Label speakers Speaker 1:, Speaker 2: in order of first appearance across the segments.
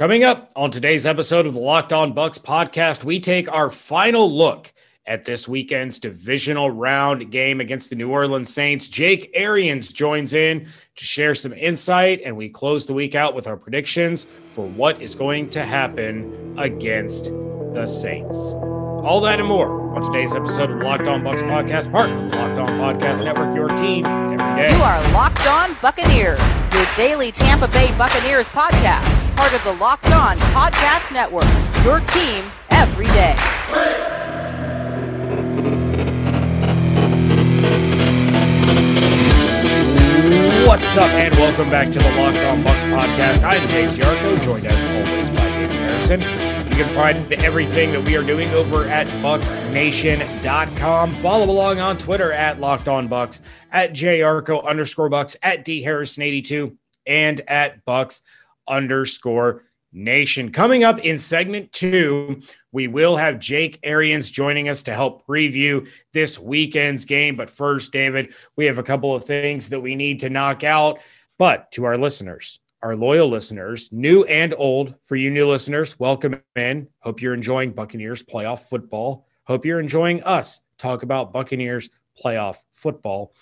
Speaker 1: Coming up on today's episode of the Locked On Bucs podcast, we take our final look at this weekend's divisional round game against the New Orleans Saints. Jake Arians joins in to share some insight, and we close the week out with our predictions for what is going to happen against the Saints. All that and more on today's episode of Locked On Bucs podcast, part of the Locked On Podcast Network, your team every day.
Speaker 2: You are Locked On Buccaneers, your daily Tampa Bay Buccaneers podcast part of the Locked On Podcast Network. Your team every day.
Speaker 1: What's up, and welcome back to the Locked On Bucs podcast. I'm James Yarcho, joined as always by David Harrison. You can find everything that we are doing over at bucsnation.com. Follow along on Twitter at Locked On Bucs, at JArco underscore Bucs, at D Harrison82, and at Bucs underscore nation. Coming up in segment two, we will have Jake Arians joining us to help preview this weekend's game. But first, David, we have a couple of things that we need to knock out. But to our listeners, our loyal listeners, new and old, for you new listeners, welcome in. Hope you're enjoying Buccaneers playoff football. Hope you're enjoying us talk about Buccaneers playoff football.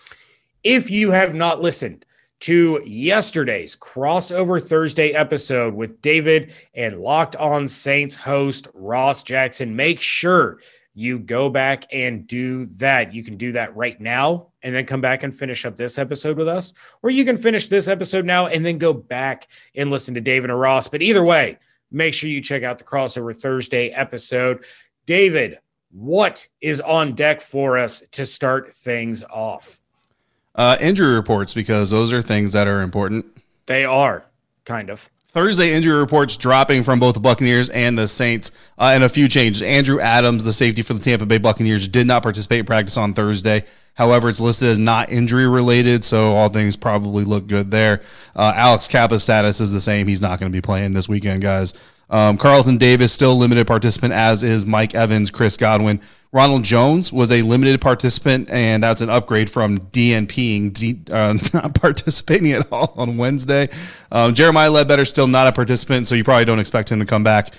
Speaker 1: If you have not listened to yesterday's crossover Thursday episode with David and Locked On Saints host Ross Jackson. Make sure you go back and do that. You can do that right now and then come back and finish up this episode with us, or you can finish this episode now and then go back and listen to David and Ross. But either way, make sure you check out the crossover Thursday episode. David, what is on deck for us to start things off?
Speaker 3: Uh, injury reports because those are things that are important.
Speaker 1: They are kind of.
Speaker 3: Thursday injury reports dropping from both the Buccaneers and the Saints, uh, and a few changes. Andrew Adams, the safety for the Tampa Bay Buccaneers, did not participate in practice on Thursday. However, it's listed as not injury related, so all things probably look good there. Uh, Alex Cappa's status is the same. He's not going to be playing this weekend, guys. Um, Carlton Davis still limited participant, as is Mike Evans, Chris Godwin. Ronald Jones was a limited participant, and that's an upgrade from DNPing, D, uh, not participating at all on Wednesday. Um, Jeremiah Ledbetter still not a participant, so you probably don't expect him to come back.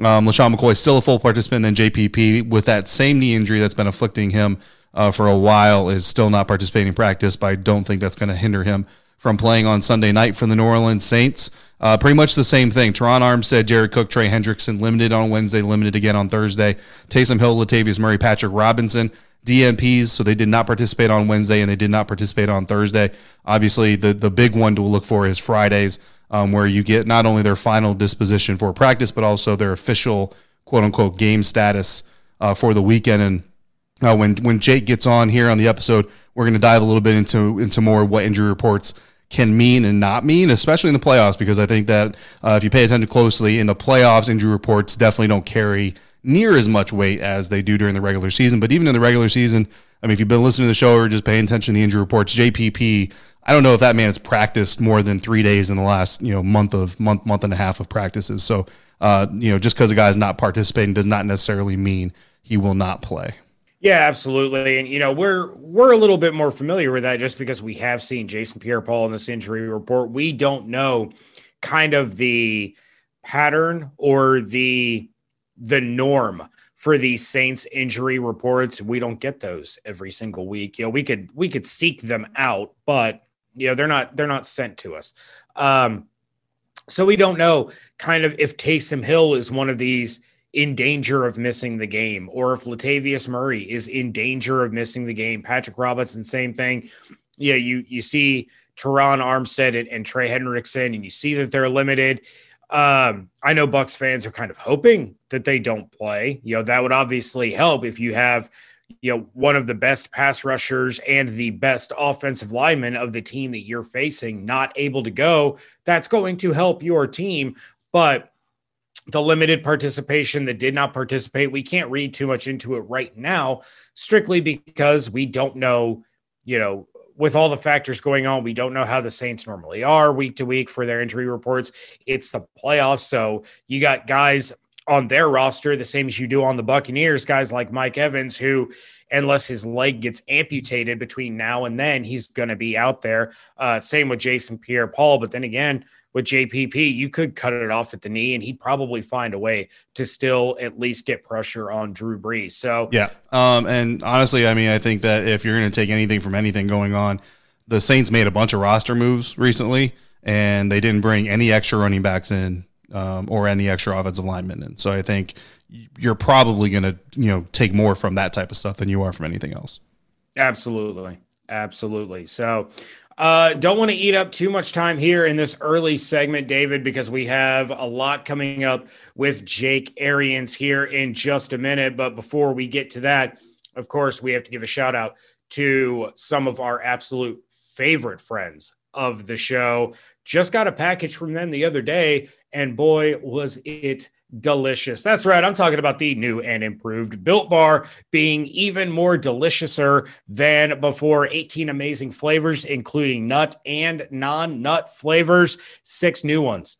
Speaker 3: Um, LeSean McCoy still a full participant, and then JPP with that same knee injury that's been afflicting him uh, for a while is still not participating in practice, but I don't think that's going to hinder him from playing on Sunday night for the New Orleans Saints. Uh, pretty much the same thing. Terron said Jared Cook, Trey Hendrickson limited on Wednesday, limited again on Thursday. Taysom Hill, Latavius Murray, Patrick Robinson, DNPs. so they did not participate on Wednesday and they did not participate on Thursday. Obviously, the, the big one to look for is Fridays, um, where you get not only their final disposition for practice, but also their official quote unquote game status uh, for the weekend. And uh, when when Jake gets on here on the episode, we're going to dive a little bit into into more what injury reports can mean and not mean, especially in the playoffs, because I think that uh, if you pay attention closely in the playoffs, injury reports definitely don't carry near as much weight as they do during the regular season. But even in the regular season, I mean, if you've been listening to the show or just paying attention to the injury reports, JPP, I don't know if that man has practiced more than three days in the last you know month of month month and a half of practices. So uh, you know, just because a guy's not participating does not necessarily mean he will not play.
Speaker 1: Yeah, absolutely. And you know, we're we're a little bit more familiar with that just because we have seen Jason Pierre-Paul in this injury report. We don't know kind of the pattern or the the norm for these Saints injury reports. We don't get those every single week. You know, we could we could seek them out, but you know, they're not they're not sent to us. Um so we don't know kind of if Taysom Hill is one of these in danger of missing the game, or if Latavius Murray is in danger of missing the game. Patrick Robinson, same thing. Yeah, you you see Terron Armstead and, and Trey Hendrickson, and you see that they're limited. Um, I know Bucs fans are kind of hoping that they don't play. You know, that would obviously help if you have, you know, one of the best pass rushers and the best offensive lineman of the team that you're facing not able to go. That's going to help your team. But the limited participation that did not participate. We can't read too much into it right now, strictly because we don't know, you know, with all the factors going on, we don't know how the Saints normally are week to week for their injury reports. It's the playoffs. So you got guys on their roster, the same as you do on the Buccaneers, guys like Mike Evans, who, unless his leg gets amputated between now and then, he's going to be out there. Uh, same with Jason Pierre Paul. But then again, with JPP, you could cut it off at the knee, and he'd probably find a way to still at least get pressure on Drew Brees. So
Speaker 3: yeah, um, and honestly, I mean, I think that if you're going to take anything from anything going on, the Saints made a bunch of roster moves recently, and they didn't bring any extra running backs in um, or any extra offensive linemen And So I think you're probably going to you know take more from that type of stuff than you are from anything else.
Speaker 1: Absolutely. Absolutely. So, uh, don't want to eat up too much time here in this early segment, David, because we have a lot coming up with Jake Arians here in just a minute. But before we get to that, of course, we have to give a shout out to some of our absolute favorite friends of the show. Just got a package from them the other day, and boy, was it delicious. That's right. I'm talking about the new and improved Built Bar being even more deliciouser than before. 18 amazing flavors, including nut and non nut flavors, six new ones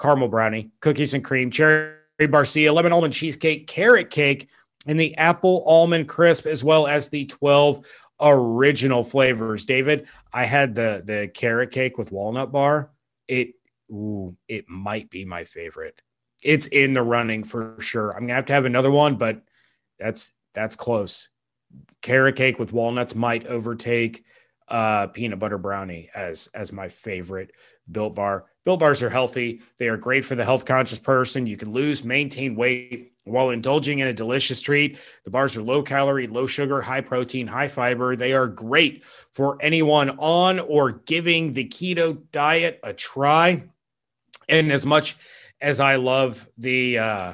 Speaker 1: caramel brownie, cookies and cream, cherry barcia, lemon almond cheesecake, carrot cake, and the apple almond crisp, as well as the 12 original flavors. David, I had the the carrot cake with walnut bar. It ooh, it might be my favorite it's in the running for sure. I'm gonna have to have another one, but that's that's close. Carrot cake with walnuts might overtake uh, peanut butter brownie as as my favorite built bar. Built bars are healthy. They are great for the health conscious person. You can lose, maintain weight while indulging in a delicious treat. The bars are low calorie, low sugar, high protein, high fiber. They are great for anyone on or giving the keto diet a try. And as much as I love the uh,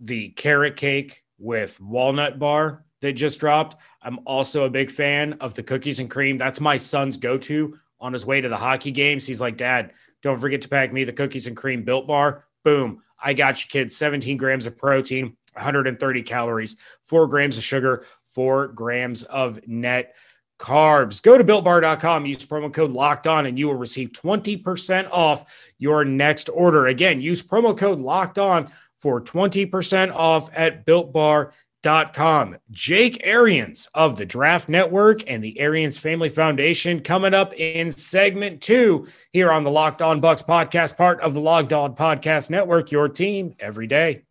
Speaker 1: the carrot cake with walnut bar that just dropped. I'm also a big fan of the cookies and cream. That's my son's go-to on his way to the hockey games. He's like, "Dad, don't forget to pack me the cookies and cream built bar." Boom. I got you, kids. 17 grams of protein, 130 calories, four grams of sugar, four grams of net carbs. Go to builtbar.com, use promo code locked on, and you will receive 20% off your next order. Again, use promo code locked on for 20% off at builtbar.com. Jake Arians of the Draft Network and the Arians Family Foundation coming up in segment two here on the Locked On Bucs podcast, part of the Locked On Podcast Network, your team every day.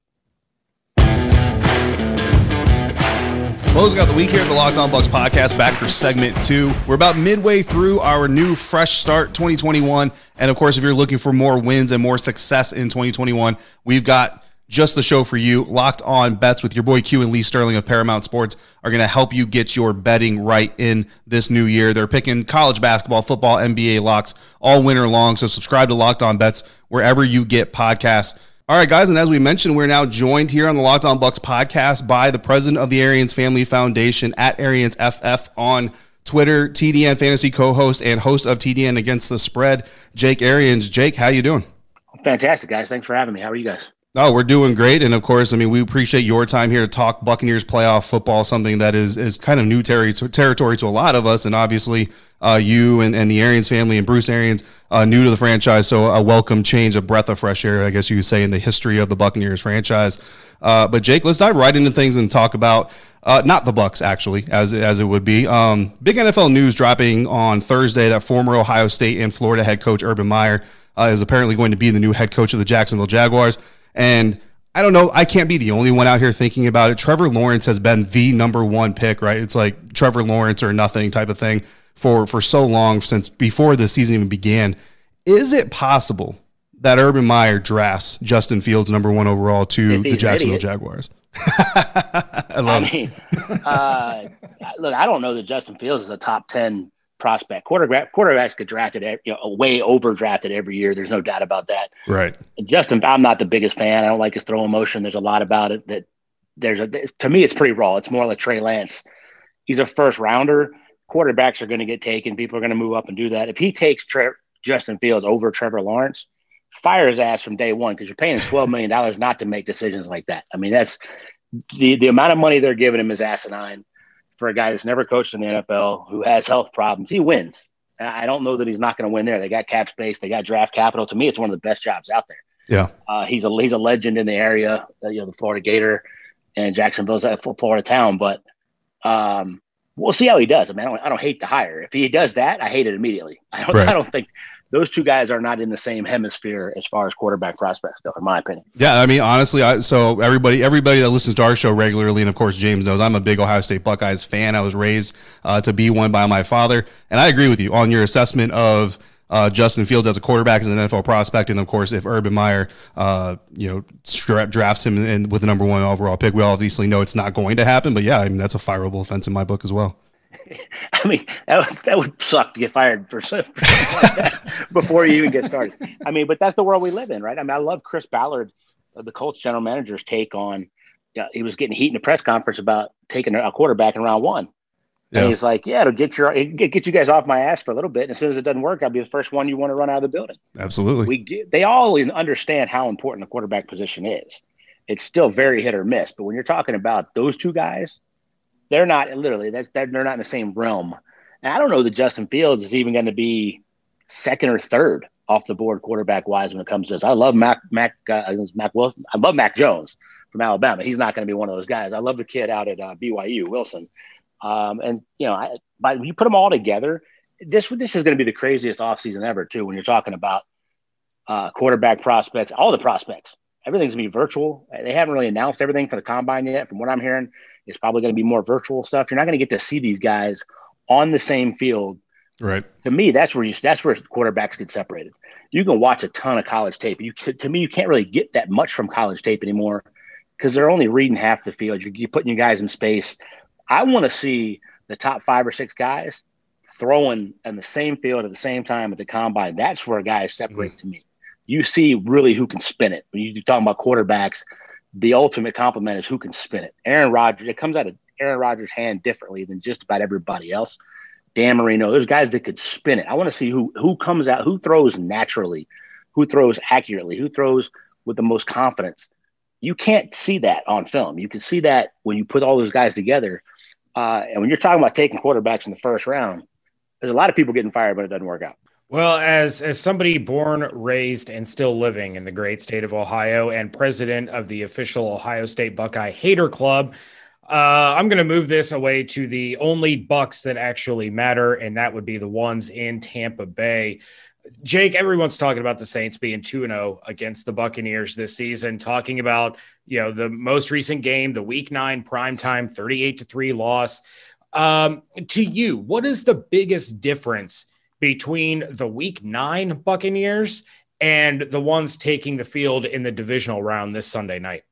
Speaker 3: Closing out the week here at the Locked On Bucs podcast, back for segment two. We're about midway through our new fresh start 2021. And of course, if you're looking for more wins and more success in 2021, we've got just the show for you. Locked on bets with your boy Q and Lee Sterling of Paramount Sports are going to help you get your betting right in this new year. They're picking college basketball, football, NBA locks all winter long. So subscribe to Locked On Bets wherever you get podcasts. All right, guys, and as we mentioned, we're now joined here on the Locked On Bucs podcast by the president of the Arians Family Foundation at Arians FF on Twitter, TDN fantasy co-host and host of TDN Against the Spread, Jake Arians. Jake, how you doing?
Speaker 4: Fantastic, guys. Thanks for having me. How are you guys?
Speaker 3: Oh, we're doing great, and of course, I mean, we appreciate your time here to talk Buccaneers playoff football, something that is is kind of new ter- territory to a lot of us, and obviously, uh, you and, and the Arians family and Bruce Arians uh, new to the franchise, so a welcome change, a breath of fresh air, I guess you could say, in the history of the Buccaneers franchise. Uh, but Jake, let's dive right into things and talk about uh, not the Bucs actually, as as it would be. Um, big NFL news dropping on Thursday that former Ohio State and Florida head coach Urban Meyer uh, is apparently going to be the new head coach of the Jacksonville Jaguars. And I don't know. I can't be the only one out here thinking about it. Trevor Lawrence has been the number one pick, right? It's like Trevor Lawrence or nothing type of thing for for so long since before the season even began. Is it possible that Urban Meyer drafts Justin Fields number one overall to the Jacksonville Jaguars?
Speaker 4: I, I mean, uh, look, I don't know that Justin Fields is a top ten prospect. Quarterback quarterbacks get drafted, you know, way over drafted every year. There's no doubt about that.
Speaker 3: Right.
Speaker 4: Justin, I'm not the biggest fan. I don't like his throw motion. There's a lot about it that there's a to me it's pretty raw. It's more like Trey Lance. He's a first rounder. Quarterbacks are going to get taken. People are going to move up and do that. If he takes Tre- Justin Fields over Trevor Lawrence, fire his ass from day one because you're paying him twelve million dollars not to make decisions like that. I mean, that's the the amount of money they're giving him is asinine for a guy that's never coached in the NFL who has health problems. He wins. I don't know that he's not going to win there. They got cap space. They got draft capital. To me, it's one of the best jobs out there.
Speaker 3: Yeah,
Speaker 4: uh, he's a he's a legend in the area. Uh, you know, the Florida Gator and Jacksonville's a Florida town. But um, we'll see how he does. I mean, I don't, I don't hate the hire. If he does that, I hate it immediately. I don't. Right. I don't think those two guys are not in the same hemisphere as far as quarterback prospects go, in my opinion.
Speaker 3: Yeah, I mean, honestly, I, so everybody, everybody that listens to our show regularly, and of course James knows, I'm a big Ohio State Buckeyes fan. I was raised uh, to be one by my father, and I agree with you on your assessment of uh, Justin Fields as a quarterback as an NFL prospect, and of course, if Urban Meyer, uh, you know, drafts him in, with the number one overall pick, we obviously know it's not going to happen. But yeah, I mean, that's a fireable offense in my book as well.
Speaker 4: I mean, that would, that would suck to get fired for, for like before you even get started. I mean, but that's the world we live in, right? I mean, I love Chris Ballard, uh, the Colts general manager's take on. Yeah, he was getting heat in the press conference about taking a quarterback in round one. Yeah. And he's like, "Yeah, it'll get your get, get you guys off my ass for a little bit. And as soon as it doesn't work, I'll be the first one you want to run out of the building."
Speaker 3: Absolutely.
Speaker 4: We they all understand how important the quarterback position is. It's still very hit or miss, but when you're talking about those two guys, they're not literally that's that they're not in the same realm. And I don't know that Justin Fields is even going to be second or third off the board quarterback wise when it comes to this. I love Mac Mac uh, Mac Wilson. I love Mac Jones from Alabama. He's not going to be one of those guys. I love the kid out at uh, BYU, Wilson. Um, and you know, I, you put them all together, this this is going to be the craziest offseason ever too. When you're talking about uh, quarterback prospects, all the prospects, everything's gonna be virtual. They haven't really announced everything for the combine yet. From what I'm hearing, it's probably going to be more virtual stuff. You're not going to get to see these guys on the same field.
Speaker 3: Right.
Speaker 4: To me, that's where you that's where quarterbacks get separated. You can watch a ton of college tape. You to me, you can't really get that much from college tape anymore because they're only reading half the field. You're, you're putting your guys in space. I want to see the top five or six guys throwing in the same field at the same time at the combine. That's where guys separate mm. to me. You see really who can spin it. When you're talking about quarterbacks, the ultimate compliment is who can spin it. Aaron Rodgers, it comes out of Aaron Rodgers' hand differently than just about everybody else. Dan Marino, there's guys that could spin it. I want to see who who comes out, who throws naturally, who throws accurately, who throws with the most confidence. You can't see that on film. You can see that when you put all those guys together. Uh, and when you're talking about taking quarterbacks in the first round, there's a lot of people getting fired, but it doesn't work out.
Speaker 1: Well, as as somebody born, raised, and still living in the great state of Ohio, and president of the official Ohio State Buckeye Hater Club, uh, I'm going to move this away to the only Bucs that actually matter, and that would be the ones in Tampa Bay. Jake, everyone's talking about the Saints being 2 0 against the Buccaneers this season, talking about, you know, the most recent game, the week nine primetime 38 to 3 loss. Um, to you, what is the biggest difference between the week nine Buccaneers and the ones taking the field in the divisional round this Sunday night?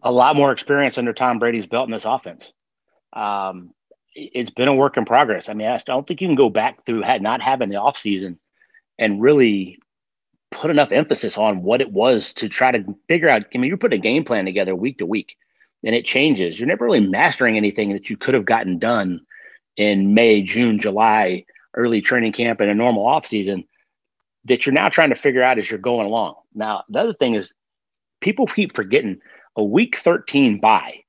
Speaker 4: A lot more experience under Tom Brady's belt in this offense. Um, it's been a work in progress. I mean, I don't think you can go back through not having the offseason and really put enough emphasis on what it was to try to figure out. I mean, you're putting a game plan together week to week and it changes. You're never really mastering anything that you could have gotten done in May, June, July early training camp and a normal off season that you're now trying to figure out as you're going along. Now, the other thing is people keep forgetting a week 13 bye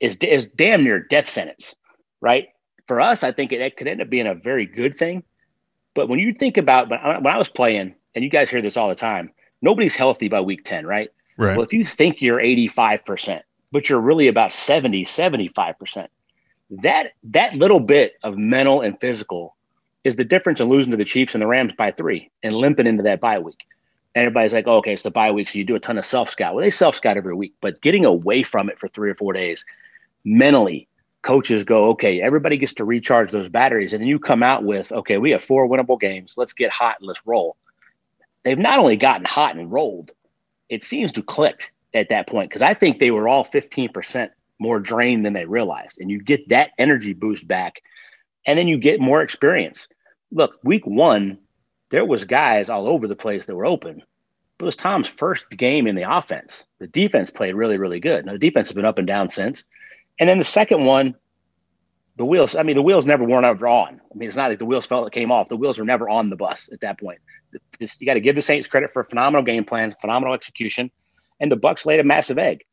Speaker 4: is, is damn near death sentence, right? For us, I think it, it could end up being a very good thing. But when you think about when I, when I was playing, and you guys hear this all the time, nobody's healthy by week 10, right?
Speaker 3: Right.
Speaker 4: Well, if you think you're 85%, but you're really about 70, 75%, that that little bit of mental and physical is the difference in losing to the Chiefs and the Rams by three and limping into that bye week. And everybody's like, oh, okay, it's the bye week, so you do a ton of self scout. Well, they self scout every week, but getting away from it for three or four days mentally, coaches go, okay, everybody gets to recharge those batteries. And then you come out with, okay, we have four winnable games. Let's get hot and let's roll. They've not only gotten hot and rolled, it seems to click at that point because I think they were all 15% more drained than they realized. And you get that energy boost back and then you get more experience. Look, week one, there was guys all over the place that were open. But it was Tom's first game in the offense. The defense played really, really good. Now the defense has been up and down since. And then the second one, the wheels, I mean, the wheels never weren't ever on. I mean, it's not like the wheels felt it came off. The wheels were never on the bus at that point. This, you got to give the Saints credit for phenomenal game plan, phenomenal execution. And the Bucs laid a massive egg.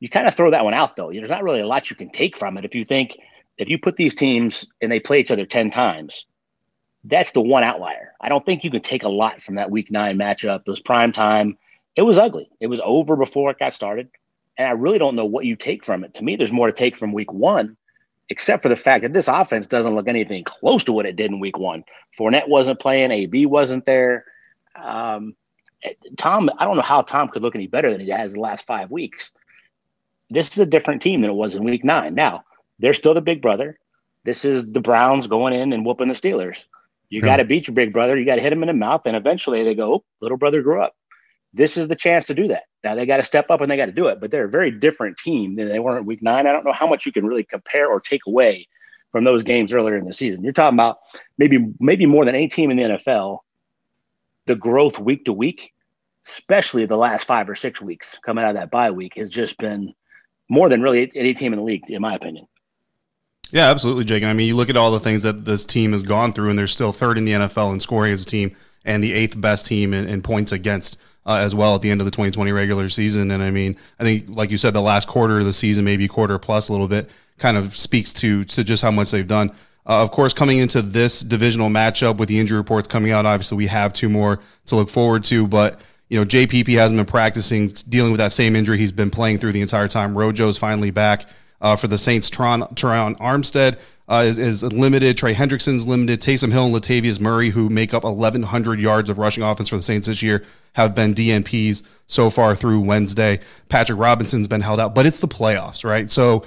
Speaker 4: You kind of throw that one out though. There's not really a lot you can take from it if you think – if you put these teams and they play each other 10 times, that's the one outlier. I don't think you can take a lot from that week nine matchup. It was prime time. It was ugly. It was over before it got started. And I really don't know what you take from it. To me, there's more to take from week one except for the fact that this offense doesn't look anything close to what it did in week one. Fournette wasn't playing, AB wasn't there. Um, Tom, I don't know how Tom could look any better than he has the last five weeks. This is a different team than it was in week nine. Now, they're still the big brother. This is the Browns going in and whooping the Steelers. You yeah. got to beat your big brother. You got to hit him in the mouth. And eventually they go, oh, little brother grew up. This is the chance to do that. Now they got to step up and they got to do it, but they're a very different team than they were in week nine. I don't know how much you can really compare or take away from those games earlier in the season. You're talking about maybe maybe more than any team in the NFL. The growth week to week, especially the last five or six weeks coming out of that bye week, has just been more than really any team in the league, in my opinion.
Speaker 3: Yeah, absolutely, Jake. And I mean, you look at all the things that this team has gone through, and they're still third in the NFL in scoring as a team and the eighth best team in, in points against uh, as well at the end of the 2020 regular season. And I mean, I think, like you said, the last quarter of the season, maybe quarter plus a little bit, kind of speaks to to just how much they've done. Uh, of course, coming into this divisional matchup with the injury reports coming out, obviously we have two more to look forward to, but you know, JPP hasn't been practicing, dealing with that same injury he's been playing through the entire time. Rojo's finally back uh, for the Saints. Terron, Terron Armstead uh, is, is, limited. Trey Hendrickson's limited. Taysom Hill and Latavius Murray, who make up 1,100 yards of rushing offense for the Saints this year, have been DNPs so far through Wednesday. Patrick Robinson's been held out, but it's the playoffs, right? So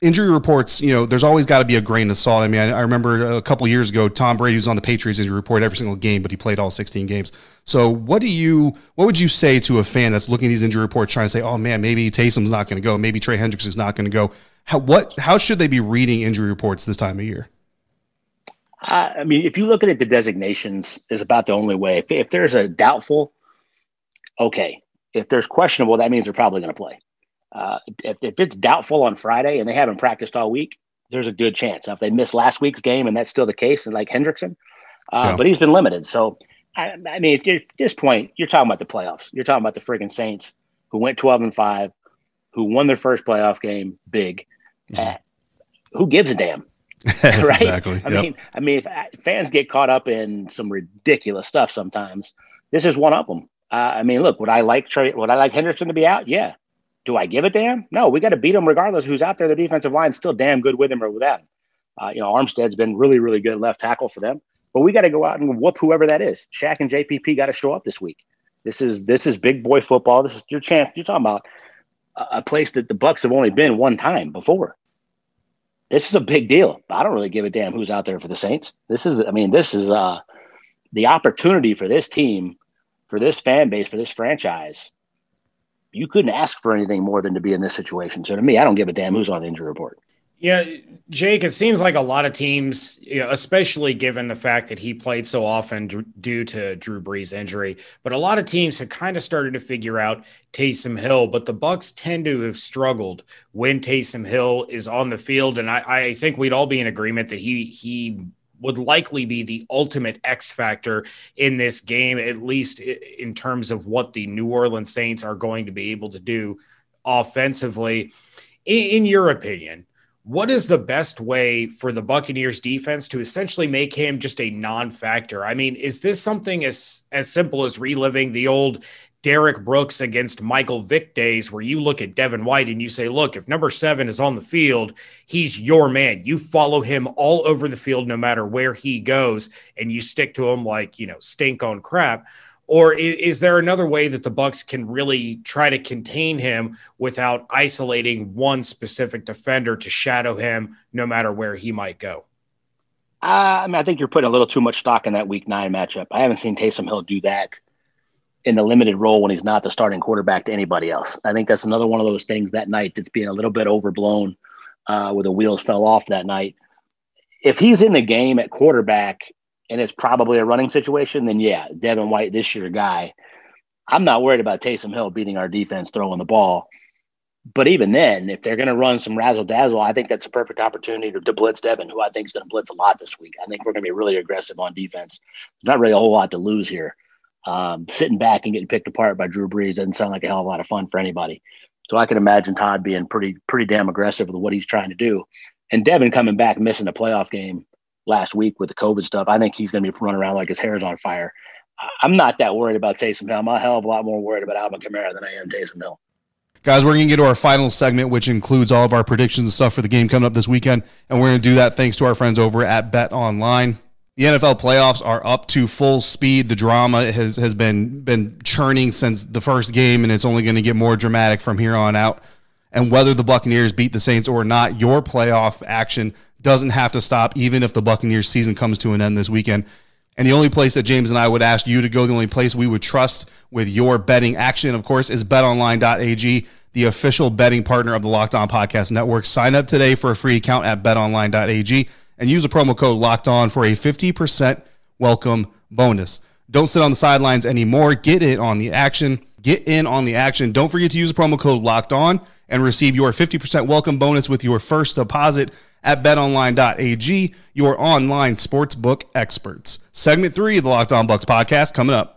Speaker 3: injury reports, you know, there's always got to be a grain of salt. I mean, I, I remember a couple years ago, Tom Brady was on the Patriots injury report every single game, but he played all 16 games. So, what do you, what would you say to a fan that's looking at these injury reports, trying to say, oh man, maybe Taysom's not going to go, maybe Trey Hendricks is not going to go? How what, how should they be reading injury reports this time of year?
Speaker 4: I mean, if you look at it, the designations is about the only way. If, if there's a doubtful, okay. If there's questionable, that means they're probably going to play. Uh, if, if it's doubtful on Friday and they haven't practiced all week, there's a good chance. Now, if they miss last week's game and that's still the case, and like Hendrickson, uh, yeah. but he's been limited. So, I, I mean, at this point, you're talking about the playoffs. You're talking about the friggin' Saints who went 12 and 5, who won their first playoff game big. Mm-hmm. Uh, who gives a damn? right? Exactly. I yep. mean, I mean, if uh, fans get caught up in some ridiculous stuff sometimes, this is one of them. Uh, I mean, look, would I like Trey, would I like Hendrickson to be out? Yeah. Do I give a damn? No, we got to beat them regardless who's out there. The defensive line's still damn good with him or without him. Uh, you know, Armstead's been really, really good left tackle for them. But we got to go out and whoop whoever that is. Shaq and JPP got to show up this week. This is this is big boy football. This is your chance. You're talking about a, place that the Bucs have only been one time before. This is a big deal. I don't really give a damn who's out there for the Saints. This is, I mean, this is uh, the opportunity for this team, for this fan base, for this franchise you couldn't ask for anything more than to be in this situation. So to me, I don't give a damn who's on the injury report.
Speaker 1: Yeah, Jake, it seems like a lot of teams, you know, especially given the fact that he played so often d- due to Drew Brees' injury, but a lot of teams have kind of started to figure out Taysom Hill. But the Bucs tend to have struggled when Taysom Hill is on the field, and I, I think we'd all be in agreement that he he would likely be the ultimate X factor in this game, at least in terms of what the New Orleans Saints are going to be able to do offensively. In, in your opinion, what is the best way for the Buccaneers defense to essentially make him just a non-factor? I mean, is this something as as simple as reliving the old Derrick Brooks against Michael Vick days where you look at Devin White and you say, look, if number seven is on the field, he's your man. You follow him all over the field, no matter where he goes, and you stick to him like, you know, stink on crap. Or is, there another way that the Bucs can really try to contain him without isolating one specific defender to shadow him no matter where he might go?
Speaker 4: Uh, I mean, I think you're putting a little too much stock in that week nine matchup. I haven't seen Taysom Hill do that in the limited role when he's not the starting quarterback to anybody else. I think that's another one of those things that night that's being a little bit overblown, uh, where the wheels fell off that night. If he's in the game at quarterback and it's probably a running situation, then yeah, Devin White, this year guy. I'm not worried about Taysom Hill beating our defense throwing the ball. But even then, if they're going to run some razzle dazzle, I think that's a perfect opportunity to, to blitz Devin, who I think is going to blitz a lot this week. I think we're going to be really aggressive on defense. Not really a whole lot to lose here um, sitting back and getting picked apart by Drew Brees doesn't sound like a hell of a lot of fun for anybody. So I can imagine Todd being pretty pretty damn aggressive with what he's trying to do. And Devin coming back missing a playoff game last week with the COVID stuff, I think he's going to be running around like his hair is on fire. I'm not that worried about Taysom Hill. I'm a hell of a lot more worried about Alvin Kamara than I am Taysom Hill.
Speaker 3: Guys, we're going to get to our final segment, which includes all of our predictions and stuff for the game coming up this weekend. And we're going to do that thanks to our friends over at Bet Online. The NFL playoffs are up to full speed. The drama has, has been been churning since the first game, and it's only going to get more dramatic from here on out. And whether the Buccaneers beat the Saints or not, your playoff action doesn't have to stop, even if the Buccaneers season comes to an end this weekend. And the only place that James and I would ask you to go, the only place we would trust with your betting action, of course, is betonline.ag, the official betting partner of the Locked On Podcast Network. Sign up today for a free account at betonline.ag and use the promo code locked on for a 50% welcome bonus. Don't sit on the sidelines anymore. Get in on the action. Get in on the action. Don't forget to use the promo code locked on and receive your 50% welcome bonus with your first deposit at betonline.ag, your online sportsbook experts. Segment three of the Locked On Bucs podcast coming up.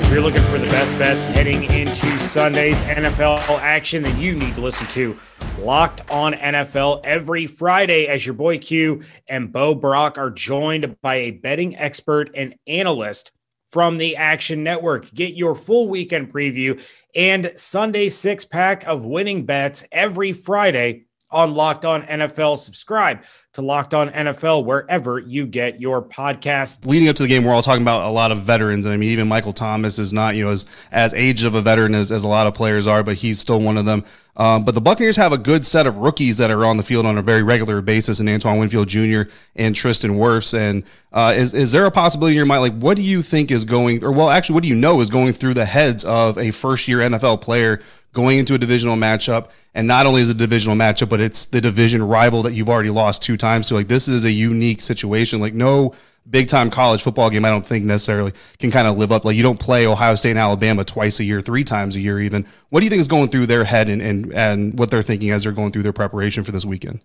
Speaker 1: If you're looking for the best bets heading into Sunday's NFL action, then you need to listen to Locked On NFL every Friday as your boy Q and Bo Brock are joined by a betting expert and analyst from the Action Network. Get your full weekend preview and Sunday six pack of winning bets every Friday on Locked On NFL. Subscribe to Locked On NFL wherever you get your podcast.
Speaker 3: Leading up to the game, we're all talking about a lot of veterans, and I mean, even Michael Thomas is not, you know, as as aged of a veteran as, as a lot of players are, but he's still one of them. Um, but the Buccaneers have a good set of rookies that are on the field on a very regular basis, and Antoine Winfield Jr. and Tristan Wirfs. And uh, is is there a possibility in your mind, like, what do you think is going, or well, actually, what do you know is going through the heads of a first year NFL player going into a divisional matchup? And not only is it a divisional matchup, but it's the division rival that you've already lost two times. So, like, this is a unique situation. Like, no big time college football game, I don't think necessarily can kind of live up. Like, you don't play Ohio State and Alabama twice a year, three times a year, even. What do you think is going through their head and, and, and what they're thinking as they're going through their preparation for this weekend?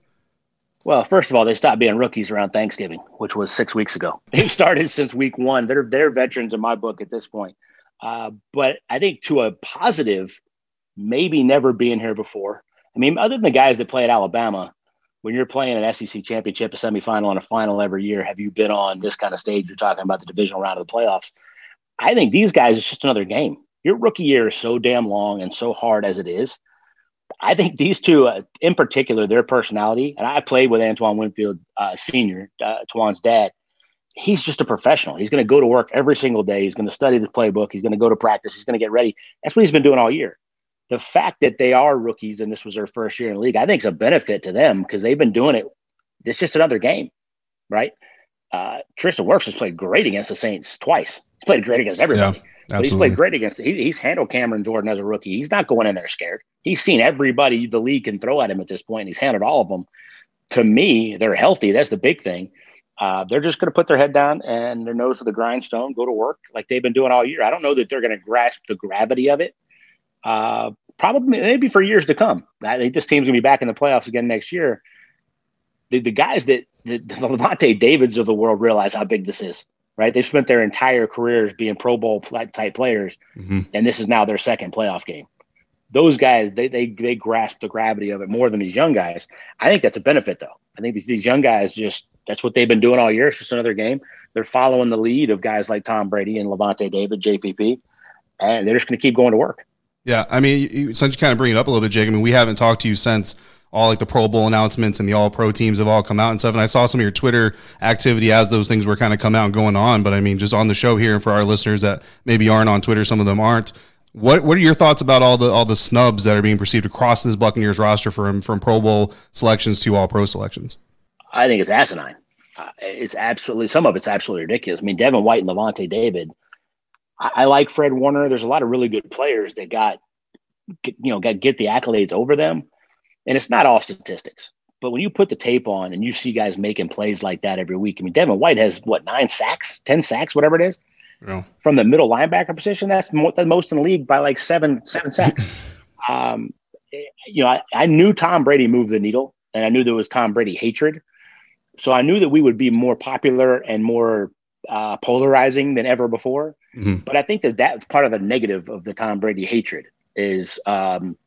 Speaker 4: Well, first of all, they stopped being rookies around Thanksgiving, which was six weeks ago. They've started since week one. They're they're veterans in my book at this point. Uh, but I think to a positive, maybe never being here before. I mean, other than the guys that play at Alabama, when you're playing an SEC championship, a semifinal, and a final every year, have you been on this kind of stage? You're talking about the divisional round of the playoffs. I think these guys, it's just another game. Your rookie year is so damn long and so hard as it is. I think these two, uh, in particular, their personality, and I played with Antoine Winfield uh, Sr., uh, Twan's dad. He's just a professional. He's going to go to work every single day. He's going to study the playbook. He's going to go to practice. He's going to get ready. That's what he's been doing all year the fact that they are rookies and this was their first year in the league, I think is a benefit to them because they've been doing it. It's just another game, right? Uh, Tristan Wirfs has played great against the Saints twice. He's played great against everybody. Yeah, he's played great against. He, he's handled Cameron Jordan as a rookie. He's not going in there scared. He's seen everybody the league can throw at him at this point. he's handled all of them. To me, they're healthy. That's the big thing. Uh, they're just going to put their head down and their nose to the grindstone, go to work like they've been doing all year. I don't know that they're going to grasp the gravity of it, uh, probably maybe for years to come. I think this team's gonna be back in the playoffs again next year. The, the guys that the, the Lavonte Davids of the world realize how big this is, right? They've spent their entire careers being Pro Bowl type players, mm-hmm. and this is now their second playoff game. Those guys, they they they grasp the gravity of it more than these young guys. I think that's a benefit, though. I think these, these young guys just that's what they've been doing all year. It's just another game. They're following the lead of guys like Tom Brady and Lavonte David, JPP, and they're just going to keep going to work.
Speaker 3: Yeah, I mean, since you kind of bring it up a little bit, Jake. I mean, we haven't talked to you since all like the Pro Bowl announcements and the All Pro teams have all come out and stuff. And I saw some of your Twitter activity as those things were kind of come out and going on. But I mean, just on the show here, and for our listeners that maybe aren't on Twitter, some of them aren't. What What are your thoughts about all the all the snubs that are being perceived across this Buccaneers roster from from Pro Bowl selections to All Pro selections?
Speaker 4: I think it's asinine. Uh, it's absolutely some of it's absolutely ridiculous. I mean, Devin White and Lavonte David I, I like Fred Warner. There's a lot of really good players that got, get, you know, got get the accolades over them, and it's not all statistics. But when you put the tape on and you see guys making plays like that every week, I mean, Devin White has what nine sacks, ten sacks, whatever it is, yeah. from the middle linebacker position. That's the most in the league by like seven seven sacks. um, you know, I, I knew Tom Brady moved the needle, and I knew there was Tom Brady hatred. So I knew that we would be more popular and more uh, polarizing than ever before. Mm-hmm. But I think that that's part of the negative of the Tom Brady hatred is um,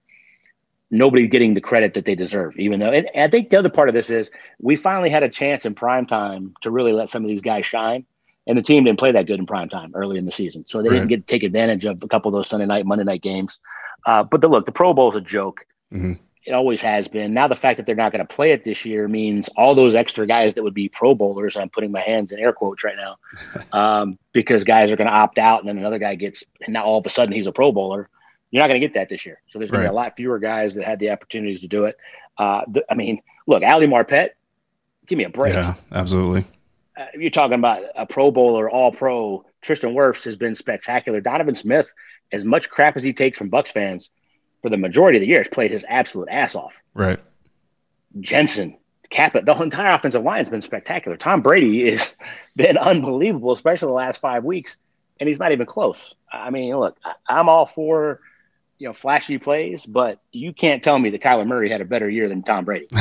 Speaker 4: nobody getting the credit that they deserve. Even though, and I think the other part of this is we finally had a chance in prime time to really let some of these guys shine. and the team didn't play that good in prime time early in the season, so they right. didn't get to take advantage of a couple of those Sunday night, Monday night games. Uh, but the look, the Pro Bowl is a joke. Mm-hmm. It always has been. Now the fact that they're not going to play it this year means all those extra guys that would be Pro Bowlers. I'm putting my hands in air quotes right now, um, because guys are going to opt out, and then another guy gets, and now all of a sudden he's a Pro Bowler. You're not going to get that this year. So there's going right. to be a lot fewer guys that had the opportunities to do it. Uh, the, I mean, look, Ali Marpet, give me a break.
Speaker 3: Yeah, absolutely.
Speaker 4: Uh, you're talking about a Pro Bowler, All Pro. Tristan Wirfs has been spectacular. Donovan Smith, as much crap as he takes from Bucs fans, for the majority of the year, has played his absolute ass off.
Speaker 3: Right.
Speaker 4: Jensen, Cappa, the entire offensive line has been spectacular. Tom Brady has been unbelievable, especially the last five weeks, and he's not even close. I mean, look, I'm all for – you know, flashy plays, but you can't tell me that Kyler Murray had a better year than Tom Brady.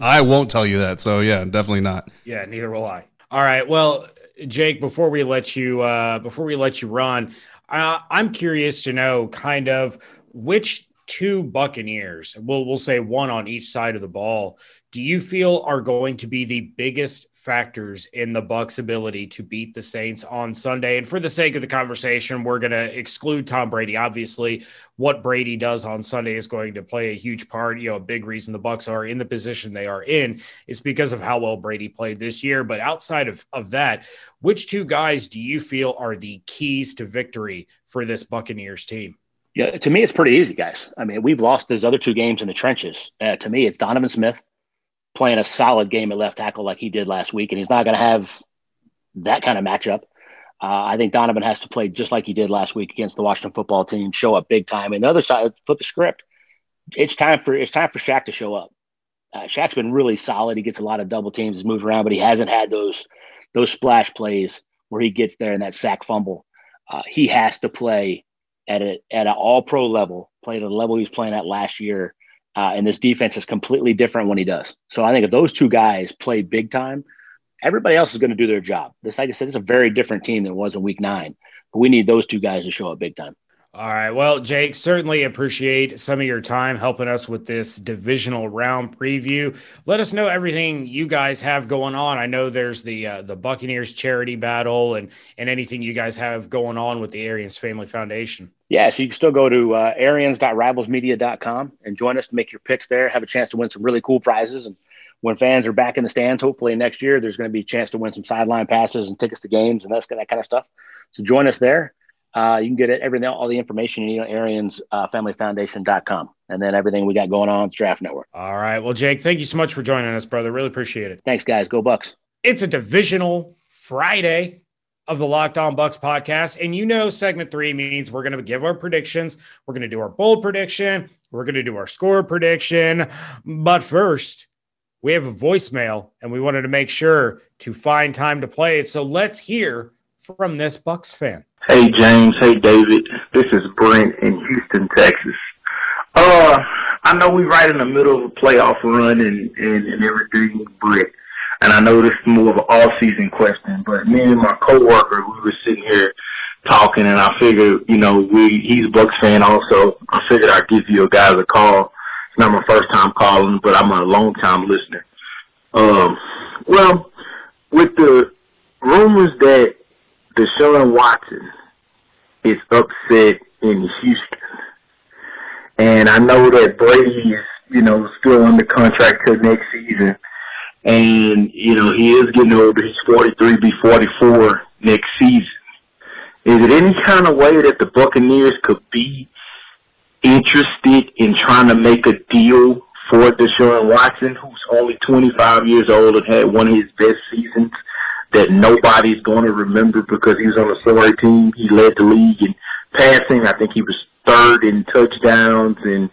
Speaker 3: I won't tell you that. So yeah, definitely not.
Speaker 1: Yeah, neither will I. All right. Well, Jake, before we let you uh before we let you run, uh, I'm curious to know kind of which two Buccaneers, we'll we'll say one on each side of the ball, do you feel are going to be the biggest factors in the Bucs' ability to beat the Saints on Sunday. And for the sake of the conversation, we're going to exclude Tom Brady. Obviously, what Brady does on Sunday is going to play a huge part. You know, a big reason the Bucs are in the position they are in is because of how well Brady played this year. But outside of, of that, which two guys do you feel are the keys to victory for this Buccaneers team?
Speaker 4: Yeah, to me, it's pretty easy, guys. I mean, we've lost those other two games in the trenches. Uh, to me, it's Donovan Smith playing a solid game at left tackle like he did last week, and he's not going to have that kind of matchup. Uh, I think Donovan has to play just like he did last week against the Washington football team, show up big time. And the other side, flip the script. It's time for it's time for Shaq to show up. Uh, Shaq's been really solid. He gets a lot of double teams, he's moved around, but he hasn't had those those splash plays where he gets there and that sack fumble. Uh, he has to play at a at an All Pro level, play at the level he was playing at last year, uh, and this defense is completely different when he does. So I think if those two guys play big time, everybody else is going to do their job. This, like I said, it's a very different team than it was in week nine. But we need those two guys to show up big time.
Speaker 1: All right. Well, Jake, certainly appreciate some of your time helping us with this divisional round preview. Let us know everything you guys have going on. I know there's the uh, the Buccaneers charity battle and and anything you guys have going on with the Arians Family Foundation.
Speaker 4: Yeah, so you can still go to uh, arians.rivalsmedia.com and join us to make your picks there. Have a chance to win some really cool prizes. And when fans are back in the stands, hopefully next year, there's going to be a chance to win some sideline passes and tickets to games and that's, that kind of stuff. So join us there. Uh, you can get it, everything, all the information you need on Arians uh, Foundation.com. And then everything we got going on with Draft Network.
Speaker 1: All right. Well, Jake, thank you so much for joining us, brother. Really appreciate it.
Speaker 4: Thanks, guys. Go Bucs.
Speaker 1: It's a divisional Friday of the Locked On Bucs podcast. And you know, segment three means we're going to give our predictions. We're going to do our bold prediction. We're going to do our score prediction. But first, we have a voicemail and we wanted to make sure to find time to play it. So let's hear from this Bucs fan.
Speaker 5: Hey James, hey David. This is Brent in Houston, Texas. Uh, I know we're right in the middle of a playoff run and, and, and everything, but and I know this is more of an all season question, but me and my coworker, we were sitting here talking, and I figured, you know, we he's a Bucs fan also. I figured I'd give you guys a call. It's not my first time calling, but I'm a long time listener. Um, well, with the rumors that Deshaun Watson is upset in Houston. And I know that Brady is, you know, still under contract till next season. And, you know, he is getting older. He's 43, be 44 next season. Is it any kind of way that the Buccaneers could be interested in trying to make a deal for Deshaun Watson, who's only 25 years old and had one of his best seasons that nobody's going to remember because he was on a sorry team. He led the league in passing. I think he was third in touchdowns, and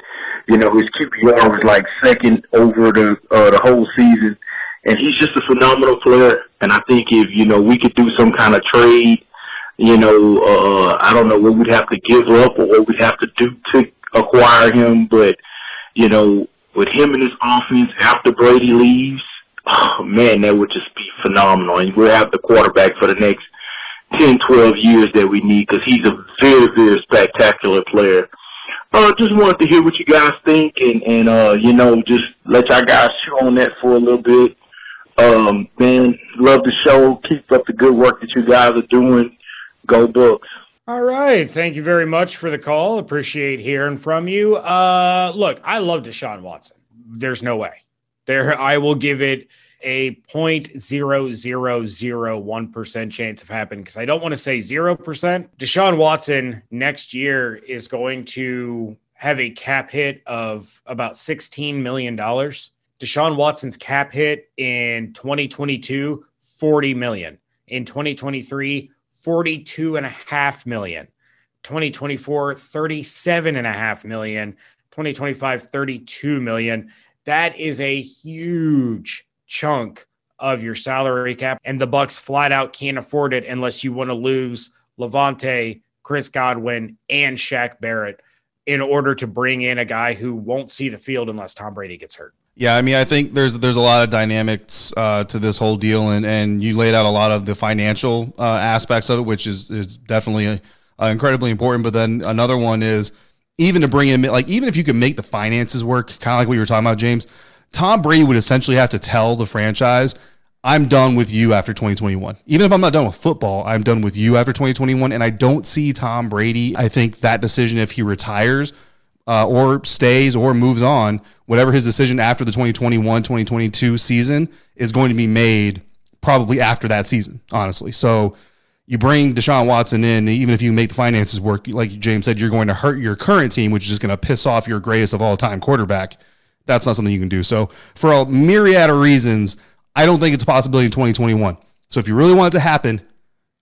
Speaker 5: you know his QBR was like second over the uh, the whole season. And he's just a phenomenal player. And I think if you know we could do some kind of trade, you know, uh, I don't know what we'd have to give up or what we'd have to do to acquire him, but you know, with him and his offense after Brady leaves, oh, man, that would just be phenomenal. And we'll have the quarterback for the next 10, 12 years that we need because he's a very, very spectacular player. Uh, just wanted to hear what you guys think and, and uh, you know, just let y'all guys chew on that for a little bit. Um, man, love the show. Keep up the good work that you guys are doing. Go Bucs.
Speaker 1: All right. Thank you very much for the call. Appreciate hearing from you. Uh, look, I love Deshaun Watson. There's no way. There, I will give it a 0.0001% chance of happening because I don't want to say 0%. Deshaun Watson next year is going to have a cap hit of about $16 million. Deshaun Watson's cap hit in 2022, 40 million. In 2023, 42 and a half million. 2024, 37 and a half million. 2025, 32 million. That is a huge chunk of your salary cap. And the Bucs flat out can't afford it unless you want to lose Lavonte, Chris Godwin, and Shaq Barrett in order to bring in a guy who won't see the field unless Tom Brady gets hurt.
Speaker 3: Yeah, I mean, I think there's there's a lot of dynamics uh, to this whole deal, and, and you laid out a lot of the financial uh, aspects of it, which is is definitely uh, incredibly important. But then another one is even to bring in like even if you can make the finances work, kind of like what you were talking about, James. Tom Brady would essentially have to tell the franchise, "I'm done with you after 2021." Even if I'm not done with football, I'm done with you after 2021. And I don't see Tom Brady. I think that decision, if he retires uh, or stays or moves on, whatever his decision after the 2021 2022 season is going to be made probably after that season, honestly. So you bring Deshaun Watson in, even if you make the finances work, like James said, you're going to hurt your current team, which is just going to piss off your greatest of all time quarterback. That's not something you can do. So, for a myriad of reasons, I don't think it's a possibility in 2021. So, if you really want it to happen,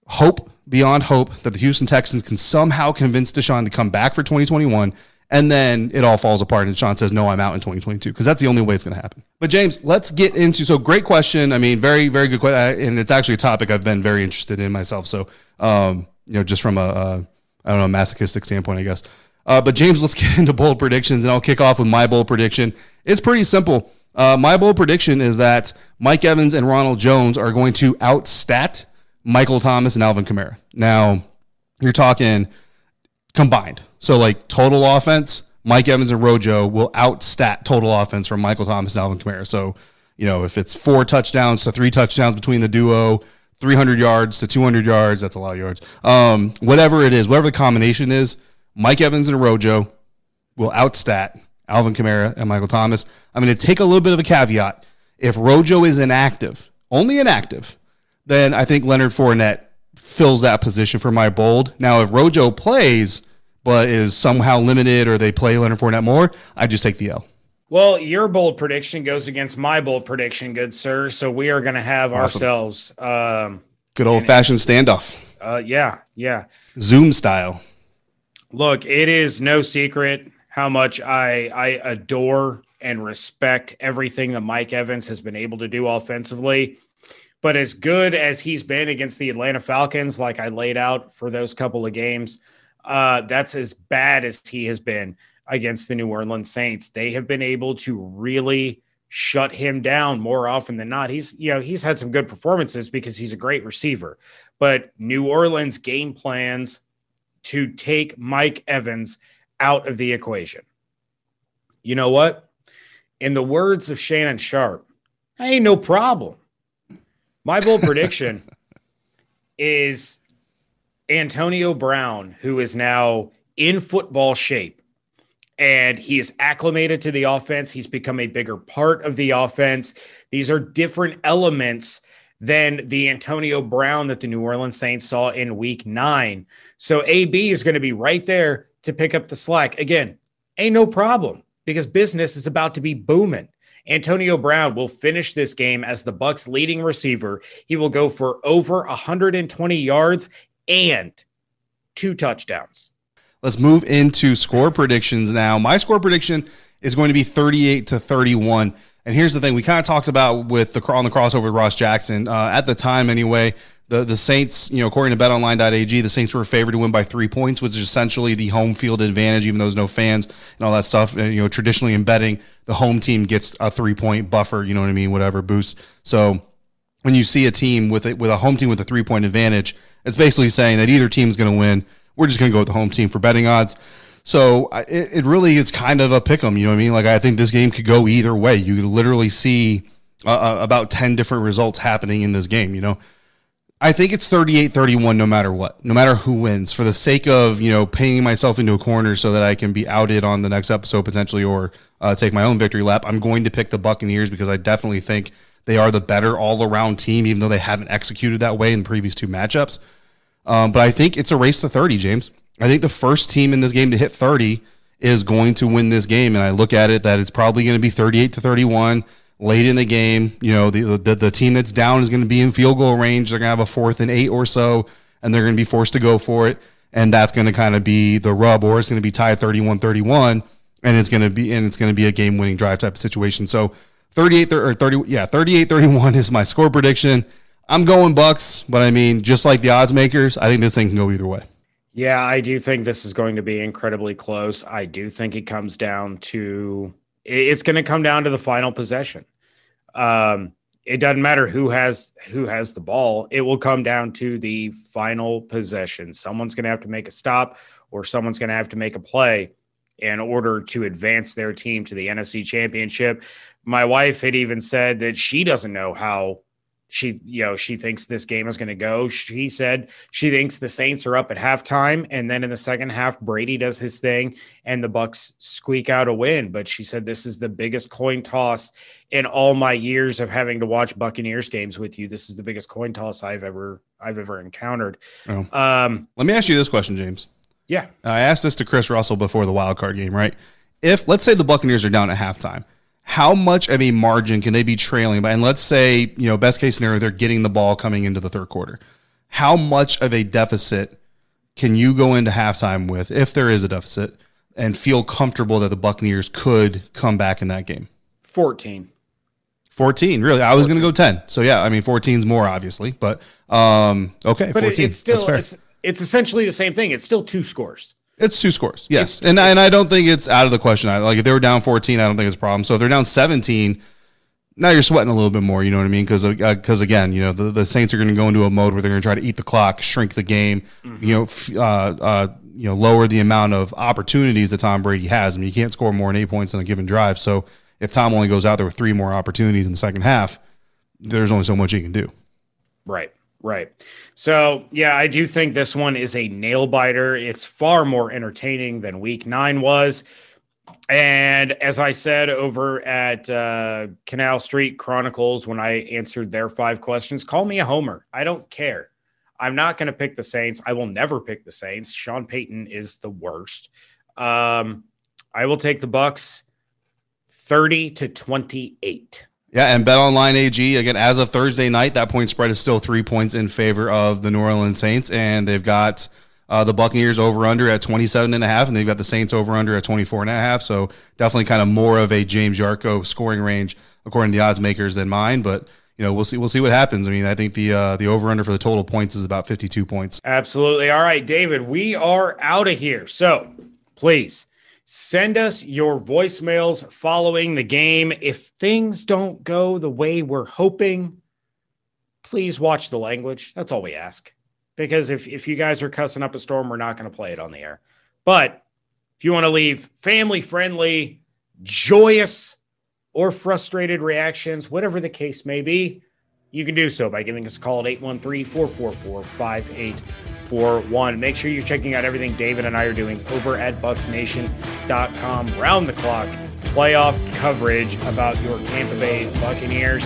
Speaker 3: hope beyond hope that the Houston Texans can somehow convince Deshaun to come back for 2021 and then it all falls apart and Sean says, no, I'm out in 2022 because that's the only way it's going to happen. But James, let's get into, so great question. I mean, very, very good question. And it's actually a topic I've been very interested in myself. So, um, you know, just from a, a I don't know, masochistic standpoint, I guess. Uh, but James, let's get into bold predictions and I'll kick off with my bold prediction. It's pretty simple. Uh, my bold prediction is that Mike Evans and Ronald Jones are going to outstat Michael Thomas and Alvin Kamara. Now, you're talking combined. So like total offense, Mike Evans and Rojo will outstat total offense from Michael Thomas and Alvin Kamara. So, you know, if it's four touchdowns to three touchdowns between the duo, 300 yards to 200 yards, that's a lot of yards. Um, whatever it is, whatever the combination is, Mike Evans and Rojo will outstat Alvin Kamara and Michael Thomas. I'm going to take a little bit of a caveat. If Rojo is inactive, only inactive, then I think Leonard Fournette fills that position for my bold. Now, if Rojo plays but is somehow limited or they play Leonard Fournette more, I just take the L.
Speaker 1: Well, your bold prediction goes against my bold prediction, good sir. So we are going to have awesome. ourselves um,
Speaker 3: good old fashioned standoff.
Speaker 1: Uh, yeah, yeah,
Speaker 3: Zoom style.
Speaker 1: Look, it is no secret how much I I adore and respect everything that Mike Evans has been able to do offensively. But as good as he's been against the Atlanta Falcons, like I laid out for those couple of games, uh, that's as bad as he has been against the New Orleans Saints. They have been able to really shut him down more often than not. He's, you know, he's had some good performances because he's a great receiver. But New Orleans game plans to take Mike Evans out of the equation. You know what? In the words of Shannon Sharpe, ain't no problem. My bold prediction is Antonio Brown, who is now in football shape and he is acclimated to the offense. He's become a bigger part of the offense. These are different elements than the Antonio Brown that the New Orleans Saints saw in week nine. So AB is going to be right there to pick up the slack. Again, ain't no problem because business is about to be booming. Antonio Brown will finish this game as the Bucs leading receiver. He will go for over 120 yards and two touchdowns.
Speaker 3: Let's move into score predictions now. My score prediction is going to be 38 to 31. And here's the thing: we kind of talked about with the on the crossover with Ross Jackson uh, at the time, anyway. The the Saints, you know, according to BetOnline.ag, the Saints were favored to win by three points, which is essentially the home field advantage, even though there's no fans and all that stuff. Uh, you know, traditionally in betting, the home team gets a three point buffer. You know what I mean? Whatever boost. So when you see a team with a, with a home team with a three point advantage, it's basically saying that either team is going to win. We're just going to go with the home team for betting odds. So it, it really is kind of a pick 'em. You know what I mean? Like I think this game could go either way. You could literally see uh, uh about 10 different results happening in this game, you know. I think it's 38-31 no matter what, no matter who wins for the sake of, you know, painting myself into a corner so that I can be outed on the next episode potentially or uh, take my own victory lap. I'm going to pick the Buccaneers because I definitely think they are the better all-around team even though they haven't executed that way in the previous two matchups. Um, but I think it's a race to 30, James. I think the first team in this game to hit 30 is going to win this game and I look at it that it's probably going to be 38 to 31 late in the game. You know, the, the, the team that's down is going to be in field goal range. They're going to have a fourth and eight or so, and they're going to be forced to go for it. And that's going to kind of be the rub, or it's going to be tied 31 31, and it's going to be and it's going to be a game winning drive type of situation. So 38 or 30, yeah, 38 31 is my score prediction. I'm going Bucs, but I mean, just like the odds makers, I think this thing can go either way.
Speaker 1: Yeah, I do think this is going to be incredibly close. I do think it comes down to it's going to come down to the final possession. Um, it doesn't matter who has who has the ball. It will come down to the final possession. Someone's going to have to make a stop, or someone's going to have to make a play in order to advance their team to the NFC Championship. My wife had even said that she doesn't know how she you know she thinks this game is going to go. She said she thinks the saints are up at halftime and then in the second half brady does his thing and the bucs squeak out a win. But she said this is the biggest coin toss in all my years of having to watch buccaneers games with you. This is the biggest coin toss i've ever i've ever encountered.
Speaker 3: Oh. um let me ask you this question james.
Speaker 1: Yeah.
Speaker 3: I asked this to chris russell before the wild card game right? If let's say the buccaneers are down at halftime how much of a margin can they be trailing by? And let's say, you know, best case scenario, they're getting the ball coming into the third quarter. How much of a deficit can you go into halftime with, if there is a deficit, and feel comfortable that the Buccaneers could come back in that game?
Speaker 1: 14.
Speaker 3: 14, really? I was going to go 10. So, yeah, I mean, 14 is more, obviously. But, um, okay,
Speaker 1: but 14. It's still, it's, it's essentially the same thing. It's still two scores.
Speaker 3: It's two scores, yes, it's, and it's, and I don't think it's out of the question. I, like if they were down fourteen, I don't think it's a problem. So if they're down seventeen, now you're sweating a little bit more. You know what I mean? Because because uh, again, you know the, the Saints are going to go into a mode where they're going to try to eat the clock, shrink the game, mm-hmm. you know, f- uh, uh, you know, lower the amount of opportunities that Tom Brady has. I mean, you can't score more than eight points in a given drive. So if Tom only goes out there with three more opportunities in the second half, there's only so much he can do.
Speaker 1: Right. Right. So, yeah, I do think this one is a nail biter. It's far more entertaining than week nine was. And as I said over at uh, Canal Street Chronicles, when I answered their five questions, call me a homer. I don't care. I'm not going to pick the Saints. I will never pick the Saints. Sean Payton is the worst. Um, I will take the Bucs 30 to 28.
Speaker 3: Yeah, and Bet Online AG again as of Thursday night, that point spread is still three points in favor of the New Orleans Saints, and they've got uh, the Buccaneers over under at 27 and a half, and they've got the Saints over under at 24 and a half. So definitely kind of more of a James Yarcho scoring range according to the odds makers than mine, but you know, we'll see. We'll see what happens. I mean, I think the uh, the over under for the total points is about 52 points.
Speaker 1: Absolutely. All right, David, we are out of here. So please Send us your voicemails following the game. If things don't go the way we're hoping, please watch the language. That's all we ask. Because if, if you guys are cussing up a storm, we're not going to play it on the air. But if you want to leave family friendly, joyous, or frustrated reactions, whatever the case may be, you can do so by giving us a call at 813 444 5841. Make sure you're checking out everything David and I are doing over at BucsNation.com. Round the clock playoff coverage about your Tampa Bay Buccaneers.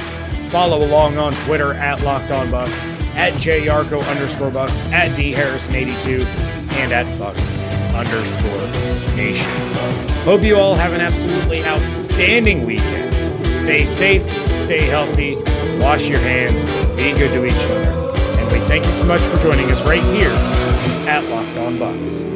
Speaker 1: Follow along on Twitter at Locked On Bucs, at JYarcho underscore Bucs, at DHarrison82, and at Bucs underscore Nation. Hope you all have an absolutely outstanding weekend. Stay safe, stay healthy wash your hands, be good to each other. And we thank you so much for joining us right here at Locked On Bucs.